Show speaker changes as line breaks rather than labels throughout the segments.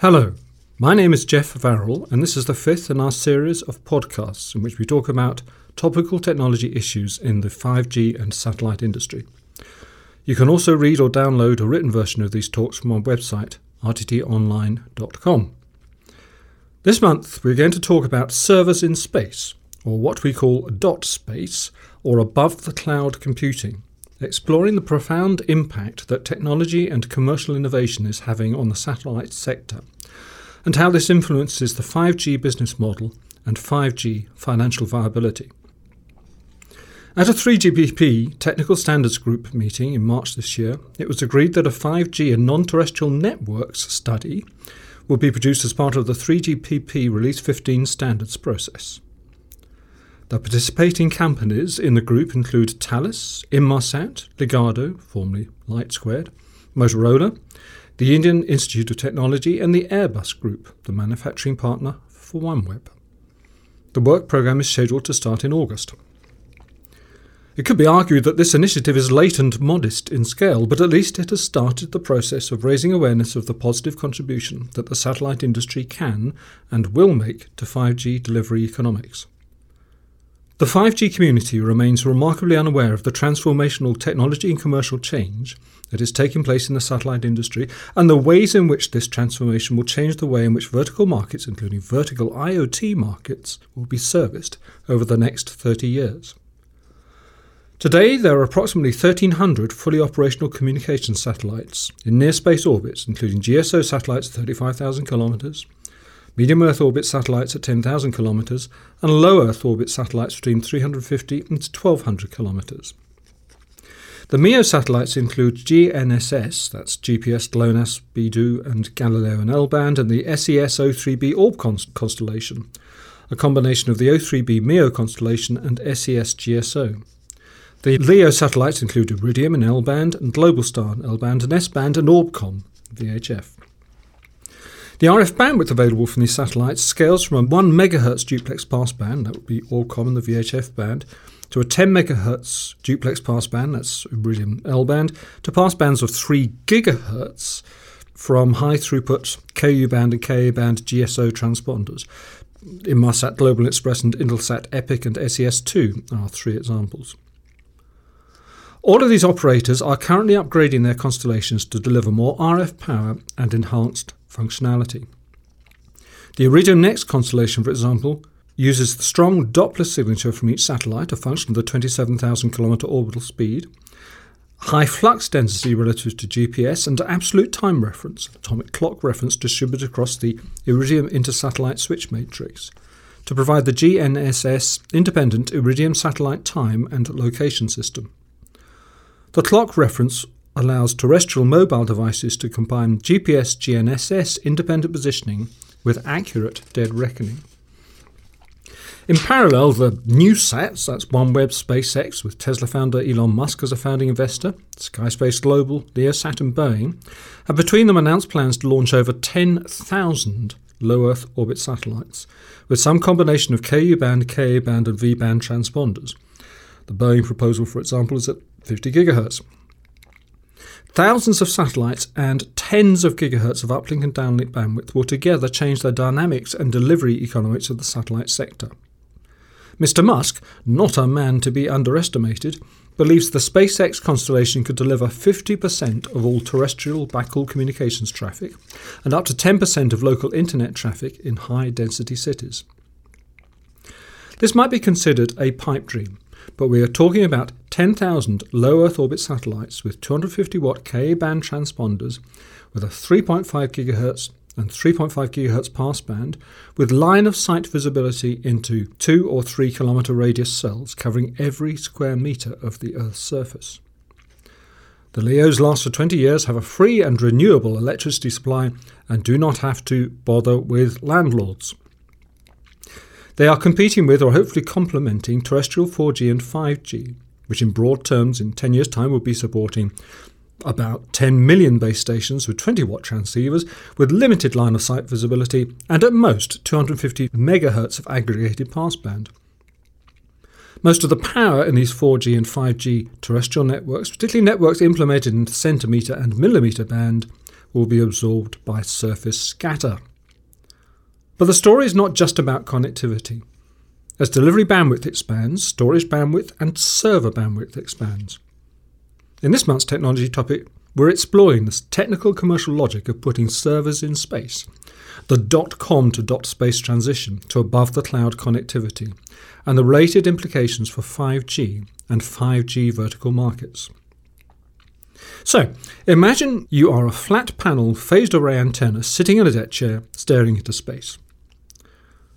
Hello, my name is Geoff Varrall, and this is the fifth in our series of podcasts in which we talk about topical technology issues in the 5G and satellite industry. You can also read or download a written version of these talks from our website, rttonline.com. This month, we're going to talk about servers in space, or what we call dot space, or above the cloud computing, exploring the profound impact that technology and commercial innovation is having on the satellite sector, and how this influences the 5G business model and 5G financial viability. At a 3GPP Technical Standards Group meeting in March this year, it was agreed that a 5G and non terrestrial networks study will be produced as part of the 3GPP Release 15 standards process. The participating companies in the group include Thales, Inmarsat, Ligado, formerly Light Squared, Motorola, the Indian Institute of Technology, and the Airbus Group, the manufacturing partner for OneWeb. The work programme is scheduled to start in August. It could be argued that this initiative is late and modest in scale, but at least it has started the process of raising awareness of the positive contribution that the satellite industry can and will make to 5G delivery economics. The 5G community remains remarkably unaware of the transformational technology and commercial change that is taking place in the satellite industry and the ways in which this transformation will change the way in which vertical markets, including vertical IoT markets, will be serviced over the next 30 years. Today, there are approximately 1,300 fully operational communication satellites in near space orbits, including GSO satellites 35,000 kilometres, medium Earth orbit satellites at 10,000 kilometres, and low Earth orbit satellites between 350 and 1,200 kilometres. The MEO satellites include GNSS, that's GPS, GLONASS, BeiDou, and Galileo and L-band, and the SES O3b Orb constellation, a combination of the O3b MEO constellation and SES GSO. The LEO satellites include Iridium in L band and Globalstar in L band and S band and Orbcomm VHF. The RF bandwidth available from these satellites scales from a 1 MHz duplex passband, that would be Orbcomm, the VHF band, to a 10 MHz duplex passband, that's Iridium L band, to passbands of 3 GHz from high throughput Ku band and Ka band GSO transponders. Inmarsat Global Xpress and Intelsat Epic and SES2 are three examples. All of these operators are currently upgrading their constellations to deliver more RF power and enhanced functionality. The Iridium Next constellation, for example, uses the strong Doppler signature from each satellite, a function of the 27,000 km orbital speed, high flux density relative to GPS, and absolute time reference, atomic clock reference distributed across the Iridium intersatellite switch matrix, to provide the GNSS independent Iridium satellite time and location system. The clock reference allows terrestrial mobile devices to combine GPS GNSS independent positioning with accurate dead reckoning. In parallel, the new NewSats, that's OneWeb SpaceX with Tesla founder Elon Musk as a founding investor, Skyspace Global, Leosat, and Boeing, have between them announced plans to launch over 10,000 low Earth orbit satellites, with some combination of Ku band, Ka band, and V band transponders. The Boeing proposal, for example, is at 50 gigahertz. Thousands of satellites and tens of gigahertz of uplink and downlink bandwidth will together change the dynamics and delivery economics of the satellite sector. Mr. Musk, not a man to be underestimated, believes the SpaceX constellation could deliver 50% of all terrestrial backhaul communications traffic and up to 10% of local internet traffic in high density cities. This might be considered a pipe dream, but we are talking about 10,000 low Earth orbit satellites with 250 watt Ka band transponders with a 3.5 GHz and 3.5 GHz passband with line of sight visibility into 2 or 3 kilometer radius cells covering every square meter of the Earth's surface. The LEOs last for 20 years, have a free and renewable electricity supply, and do not have to bother with landlords. They are competing with or hopefully complementing terrestrial 4G and 5G, which in broad terms in 10 years' time will be supporting about 10 million base stations with 20 watt transceivers with limited line of sight visibility and at most 250 megahertz of aggregated passband. Most of the power in these 4G and 5G terrestrial networks, particularly networks implemented in centimetre and millimetre band, will be absorbed by surface scatter. But the story is not just about connectivity. As delivery bandwidth expands, storage bandwidth and server bandwidth expands. In this month's technology topic, we're exploring the technical commercial logic of putting servers in space, the dot com to dot space transition to above the cloud connectivity, and the related implications for 5G and 5G vertical markets. So, imagine you are a flat panel phased array antenna sitting in a deck chair staring into space.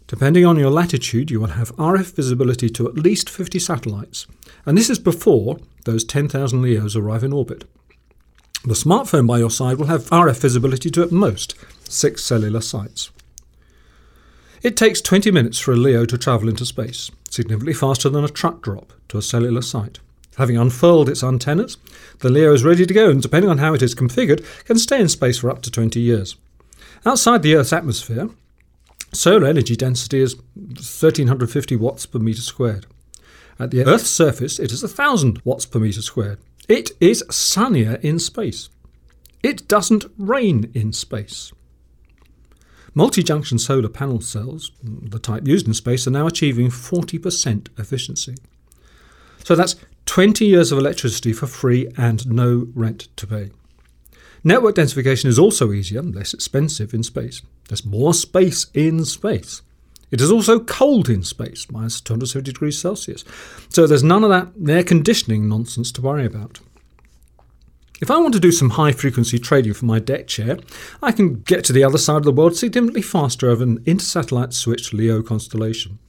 Depending on your latitude, you will have RF visibility to at least 50 satellites, and this is before those 10,000 LEOs arrive in orbit. The smartphone by your side will have RF visibility to at most six cellular sites. It takes 20 minutes for a LEO to travel into space, significantly faster than a truck drop to a cellular site. Having unfurled its antennas, the LEO is ready to go and, depending on how it is configured, can stay in space for up to 20 years. Outside the Earth's atmosphere, Solar energy density is 1350 watts per meter squared. At the Earth's surface, it is 1000 watts per meter squared. It is sunnier in space. It doesn't rain in space. Multi junction solar panel cells, the type used in space, are now achieving 40% efficiency. So that's 20 years of electricity for free and no rent to pay. Network densification is also easier, and less expensive in space. There's more space in space. It is also cold in space, minus 270 degrees Celsius. So there's none of that air conditioning nonsense to worry about. If I want to do some high frequency trading for my deck chair, I can get to the other side of the world significantly faster over an intersatellite switched LEO constellation.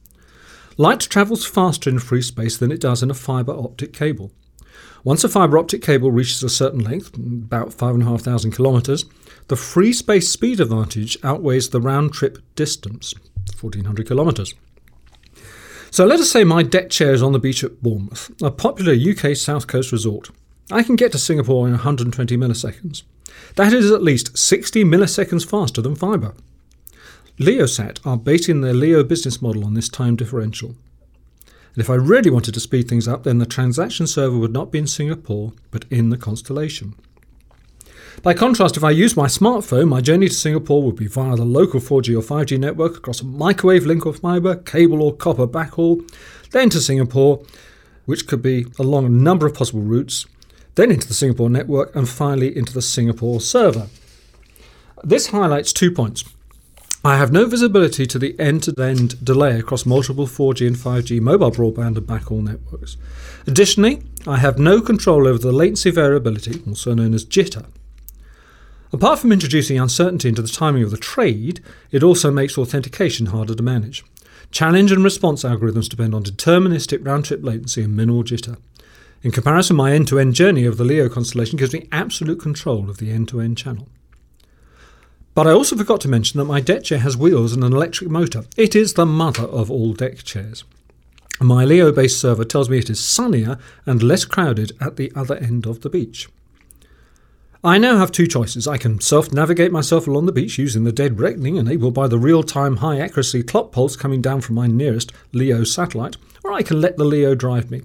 Light travels faster in free space than it does in a fibre optic cable. Once a fibre optic cable reaches a certain length, about 5,500 kilometres, the free space speed advantage outweighs the round trip distance, 1,400 kilometres. So let us say my deck chair is on the beach at Bournemouth, a popular UK south coast resort. I can get to Singapore in 120 milliseconds. That is at least 60 milliseconds faster than fibre. Leosat are basing their LEO business model on this time differential. And if I really wanted to speed things up, then the transaction server would not be in Singapore, but in the constellation. By contrast, if I use my smartphone, my journey to Singapore would be via the local 4G or 5G network across a microwave link or fibre, cable or copper backhaul, then to Singapore, which could be along a number of possible routes, then into the Singapore network, and finally into the Singapore server. This highlights two points. I have no visibility to the end to end delay across multiple 4G and 5G mobile broadband and backhaul networks. Additionally, I have no control over the latency variability, also known as jitter. Apart from introducing uncertainty into the timing of the trade, it also makes authentication harder to manage. Challenge and response algorithms depend on deterministic round trip latency and minimal jitter. In comparison, my end to end journey of the LEO constellation gives me absolute control of the end to end channel. But I also forgot to mention that my deck chair has wheels and an electric motor. It is the mother of all deck chairs. My Leo based server tells me it is sunnier and less crowded at the other end of the beach. I now have two choices. I can self navigate myself along the beach using the dead reckoning enabled by the real time high accuracy clock pulse coming down from my nearest LEO satellite, or I can let the LEO drive me.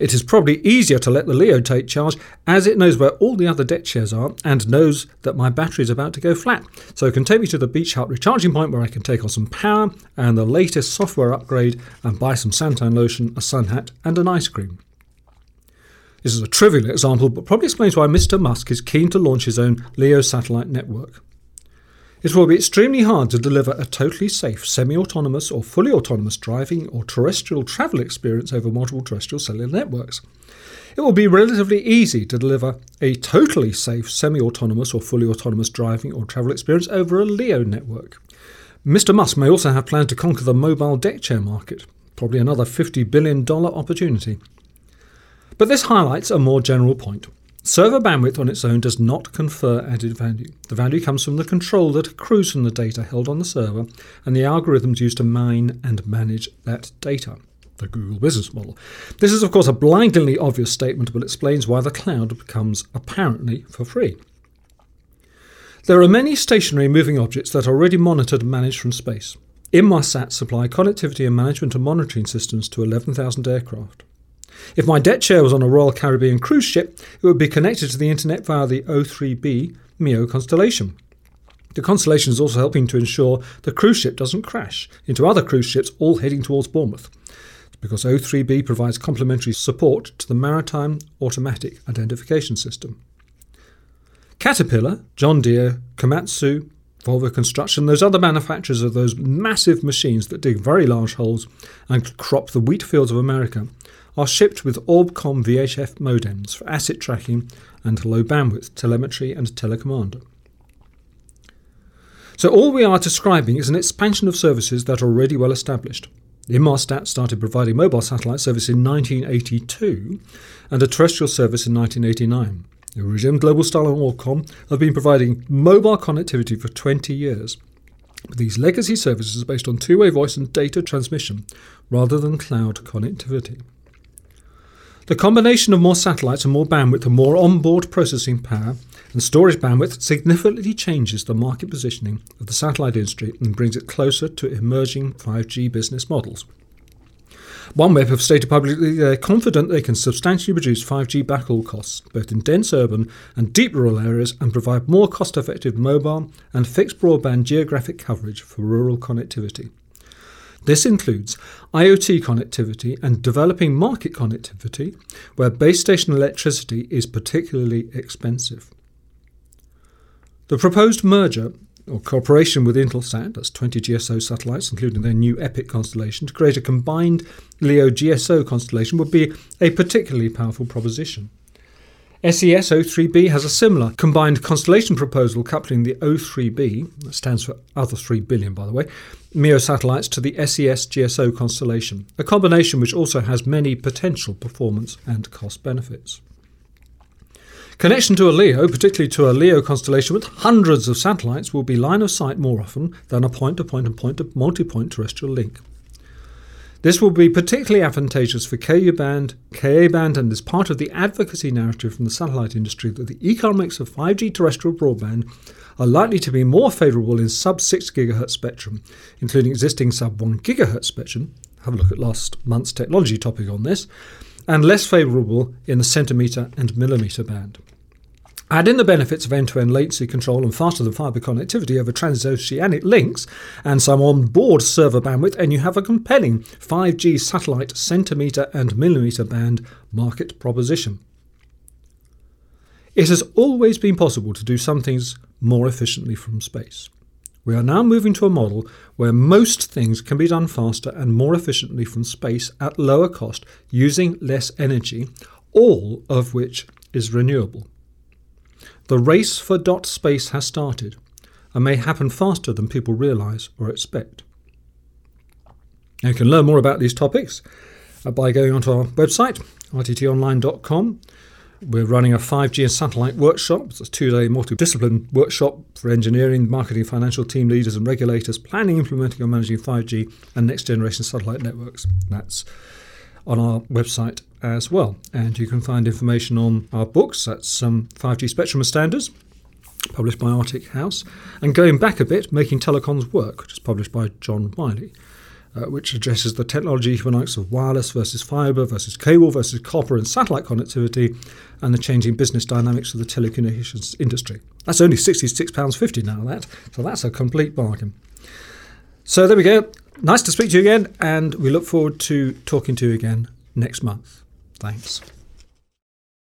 It is probably easier to let the Leo take charge as it knows where all the other deck chairs are and knows that my battery is about to go flat. So it can take me to the Beach Hut recharging point where I can take on some power and the latest software upgrade and buy some suntan lotion, a sun hat, and an ice cream. This is a trivial example, but probably explains why Mr. Musk is keen to launch his own LEO satellite network. It will be extremely hard to deliver a totally safe, semi autonomous, or fully autonomous driving or terrestrial travel experience over multiple terrestrial cellular networks. It will be relatively easy to deliver a totally safe, semi autonomous, or fully autonomous driving or travel experience over a LEO network. Mr. Musk may also have plans to conquer the mobile deck chair market, probably another $50 billion opportunity. But this highlights a more general point. Server bandwidth on its own does not confer added value. The value comes from the control that accrues from the data held on the server and the algorithms used to mine and manage that data. The Google business model. This is, of course, a blindingly obvious statement, but explains why the cloud becomes apparently for free. There are many stationary moving objects that are already monitored and managed from space. Inmarsat supply connectivity and management and monitoring systems to 11,000 aircraft. If my deck chair was on a Royal Caribbean cruise ship, it would be connected to the internet via the O3b MEO constellation. The constellation is also helping to ensure the cruise ship doesn't crash into other cruise ships all heading towards Bournemouth, because O3b provides complementary support to the Maritime Automatic Identification System. Caterpillar, John Deere, Komatsu, Volvo Construction, those other manufacturers of those massive machines that dig very large holes and crop the wheat fields of America, are shipped with Orbcomm VHF modems for asset tracking and low bandwidth telemetry and telecommand. So all we are describing is an expansion of services that are already well established. Inmarsat started providing mobile satellite service in 1982 and a terrestrial service in 1989. Iridium, Globalstar and Orbcomm have been providing mobile connectivity for 20 years. But these legacy services are based on two-way voice and data transmission rather than cloud connectivity. The combination of more satellites and more bandwidth and more onboard processing power and storage bandwidth significantly changes the market positioning of the satellite industry and brings it closer to emerging 5G business models. OneWeb have stated publicly they're confident they can substantially reduce 5G backhaul costs, both in dense urban and deep rural areas, and provide more cost effective mobile and fixed broadband geographic coverage for rural connectivity. This includes IoT connectivity and developing market connectivity, where base station electricity is particularly expensive. The proposed merger or cooperation with Intelsat, that's 20 GSO satellites, including their new EPIC constellation, to create a combined LEO GSO constellation would be a particularly powerful proposition. SES O3b has a similar combined constellation proposal coupling the O3b, that stands for other 3 billion by the way, MEO satellites to the SES GSO constellation, a combination which also has many potential performance and cost benefits. Connection to a LEO, particularly to a LEO constellation with hundreds of satellites, will be line of sight more often than a point to point and point to multi point terrestrial link. This will be particularly advantageous for Ku band, Ka band, and is part of the advocacy narrative from the satellite industry that the economics of 5G terrestrial broadband are likely to be more favourable in sub 6 GHz spectrum, including existing sub 1 GHz spectrum. Have a look at last month's technology topic on this, and less favourable in the centimetre and millimetre band. Add in the benefits of end to end latency control and faster than fibre connectivity over transoceanic links and some on board server bandwidth, and you have a compelling 5G satellite centimetre and millimetre band market proposition. It has always been possible to do some things more efficiently from space. We are now moving to a model where most things can be done faster and more efficiently from space at lower cost using less energy, all of which is renewable. The race for dot space has started and may happen faster than people realise or expect. Now you can learn more about these topics uh, by going onto our website, rttonline.com. We're running a 5G and satellite workshop. It's a two day multidiscipline workshop for engineering, marketing, financial team leaders, and regulators planning, implementing, and managing 5G and next generation satellite networks. That's on our website as well. And you can find information on our books. That's um, 5G Spectrum Standards, published by Artech House, and going back a bit, Making Telecoms Work, which is published by John Wiley. Uh, which addresses the technology economics of wireless versus fibre versus cable versus copper and satellite connectivity and the changing business dynamics of the telecommunications industry. That's only £66.50 now, that, so that's a complete bargain. So there we go. Nice to speak to you again, and we look forward to talking to you again next month. Thanks.